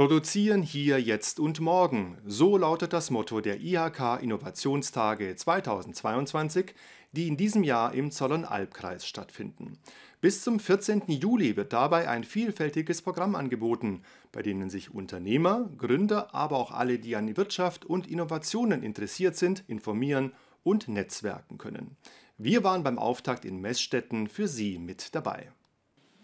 Produzieren hier, jetzt und morgen. So lautet das Motto der IHK Innovationstage 2022, die in diesem Jahr im Zollernalbkreis stattfinden. Bis zum 14. Juli wird dabei ein vielfältiges Programm angeboten, bei denen sich Unternehmer, Gründer, aber auch alle, die an Wirtschaft und Innovationen interessiert sind, informieren und netzwerken können. Wir waren beim Auftakt in Messstätten für Sie mit dabei.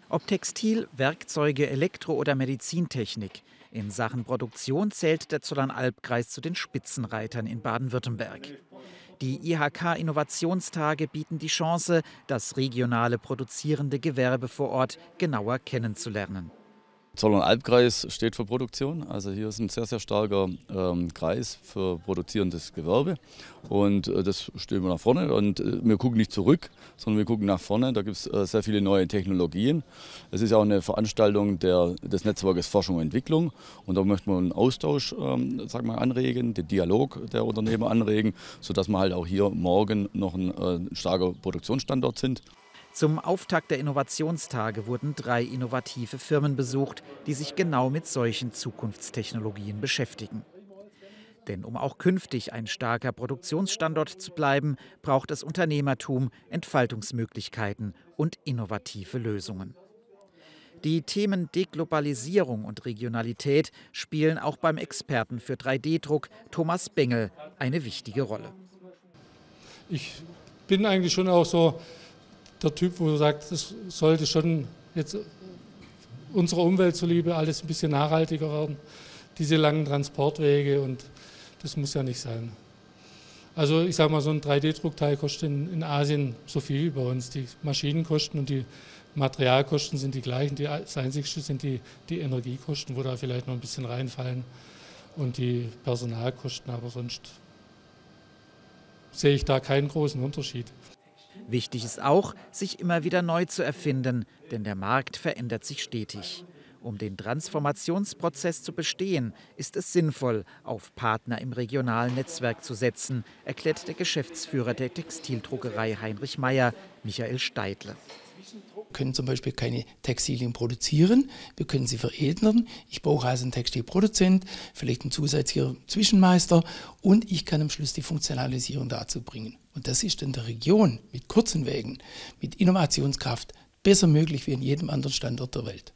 Ob Textil, Werkzeuge, Elektro- oder Medizintechnik. In Sachen Produktion zählt der Zollernalbkreis zu den Spitzenreitern in Baden-Württemberg. Die IHK Innovationstage bieten die Chance, das regionale produzierende Gewerbe vor Ort genauer kennenzulernen. Zollern-Albkreis steht für Produktion. Also hier ist ein sehr, sehr starker ähm, Kreis für produzierendes Gewerbe. Und äh, das stehen wir nach vorne. Und äh, wir gucken nicht zurück, sondern wir gucken nach vorne. Da gibt es äh, sehr viele neue Technologien. Es ist auch eine Veranstaltung der, des Netzwerkes Forschung und Entwicklung. Und da möchten wir einen Austausch ähm, sagen wir, anregen, den Dialog der Unternehmer anregen, sodass wir halt auch hier morgen noch ein äh, starker Produktionsstandort sind. Zum Auftakt der Innovationstage wurden drei innovative Firmen besucht, die sich genau mit solchen Zukunftstechnologien beschäftigen. Denn um auch künftig ein starker Produktionsstandort zu bleiben, braucht es Unternehmertum, Entfaltungsmöglichkeiten und innovative Lösungen. Die Themen Deglobalisierung und Regionalität spielen auch beim Experten für 3D-Druck Thomas Bengel eine wichtige Rolle. Ich bin eigentlich schon auch so der Typ, wo sagt, es sollte schon jetzt unserer Umwelt zuliebe alles ein bisschen nachhaltiger werden. Diese langen Transportwege und das muss ja nicht sein. Also ich sage mal, so ein 3D-Druckteil kostet in, in, Asien so viel wie bei uns. Die Maschinenkosten und die Materialkosten sind die gleichen. Die, das Einzigste sind die, die Energiekosten, wo da vielleicht noch ein bisschen reinfallen und die Personalkosten. Aber sonst sehe ich da keinen großen Unterschied. Wichtig ist auch, sich immer wieder neu zu erfinden, denn der Markt verändert sich stetig. Um den Transformationsprozess zu bestehen, ist es sinnvoll, auf Partner im regionalen Netzwerk zu setzen, erklärt der Geschäftsführer der Textildruckerei Heinrich Meyer, Michael Steidle. Wir können zum Beispiel keine Textilien produzieren, wir können sie veredeln. Ich brauche also einen Textilproduzent, vielleicht einen zusätzlichen Zwischenmeister und ich kann am Schluss die Funktionalisierung dazu bringen. Und das ist in der Region mit kurzen Wegen, mit Innovationskraft besser möglich wie in jedem anderen Standort der Welt.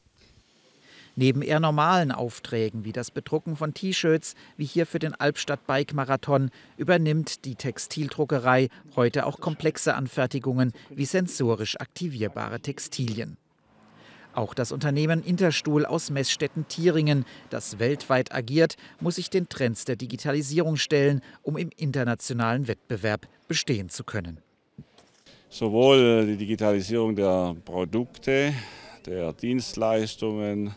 Neben eher normalen Aufträgen wie das Bedrucken von T-Shirts, wie hier für den Albstadt Bike Marathon, übernimmt die Textildruckerei heute auch komplexe Anfertigungen wie sensorisch aktivierbare Textilien. Auch das Unternehmen Interstuhl aus Messstätten-Thieringen, das weltweit agiert, muss sich den Trends der Digitalisierung stellen, um im internationalen Wettbewerb bestehen zu können. Sowohl die Digitalisierung der Produkte, der Dienstleistungen,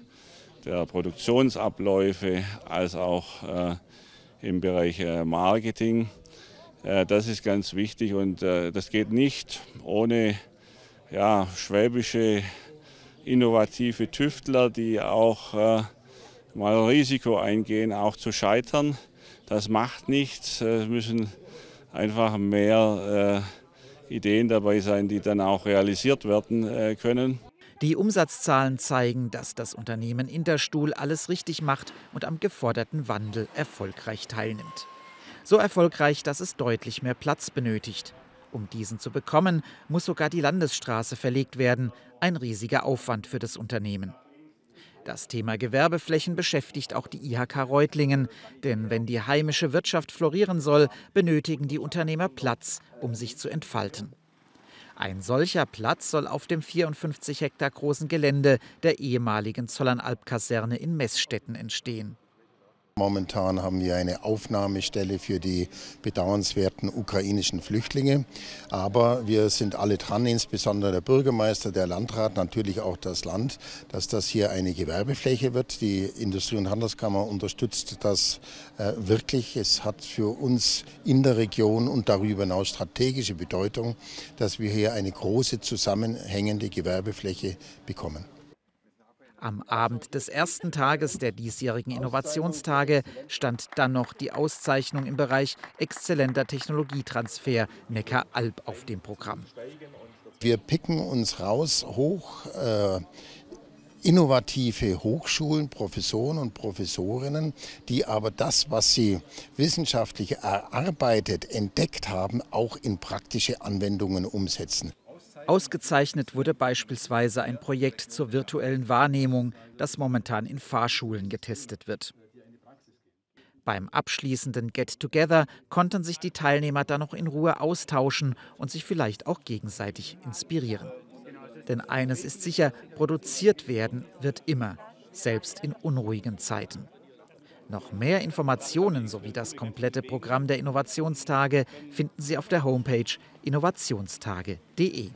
der Produktionsabläufe als auch äh, im Bereich äh, Marketing. Äh, das ist ganz wichtig und äh, das geht nicht ohne ja, schwäbische innovative Tüftler, die auch äh, mal Risiko eingehen, auch zu scheitern. Das macht nichts. Es müssen einfach mehr äh, Ideen dabei sein, die dann auch realisiert werden können. Die Umsatzzahlen zeigen, dass das Unternehmen Interstuhl alles richtig macht und am geforderten Wandel erfolgreich teilnimmt. So erfolgreich, dass es deutlich mehr Platz benötigt. Um diesen zu bekommen, muss sogar die Landesstraße verlegt werden, ein riesiger Aufwand für das Unternehmen. Das Thema Gewerbeflächen beschäftigt auch die IHK Reutlingen, denn wenn die heimische Wirtschaft florieren soll, benötigen die Unternehmer Platz, um sich zu entfalten. Ein solcher Platz soll auf dem 54 Hektar großen Gelände der ehemaligen Zollernalbkaserne in Messstätten entstehen. Momentan haben wir eine Aufnahmestelle für die bedauernswerten ukrainischen Flüchtlinge. Aber wir sind alle dran, insbesondere der Bürgermeister, der Landrat, natürlich auch das Land, dass das hier eine Gewerbefläche wird. Die Industrie- und Handelskammer unterstützt das äh, wirklich. Es hat für uns in der Region und darüber hinaus strategische Bedeutung, dass wir hier eine große zusammenhängende Gewerbefläche bekommen. Am Abend des ersten Tages der diesjährigen Innovationstage stand dann noch die Auszeichnung im Bereich exzellenter Technologietransfer Neckar-Alb auf dem Programm. Wir picken uns raus hoch. Äh, innovative Hochschulen, Professoren und Professorinnen, die aber das, was sie wissenschaftlich erarbeitet, entdeckt haben, auch in praktische Anwendungen umsetzen. Ausgezeichnet wurde beispielsweise ein Projekt zur virtuellen Wahrnehmung, das momentan in Fahrschulen getestet wird. Beim abschließenden Get-Together konnten sich die Teilnehmer dann noch in Ruhe austauschen und sich vielleicht auch gegenseitig inspirieren. Denn eines ist sicher, produziert werden wird immer, selbst in unruhigen Zeiten. Noch mehr Informationen sowie das komplette Programm der Innovationstage finden Sie auf der Homepage innovationstage.de.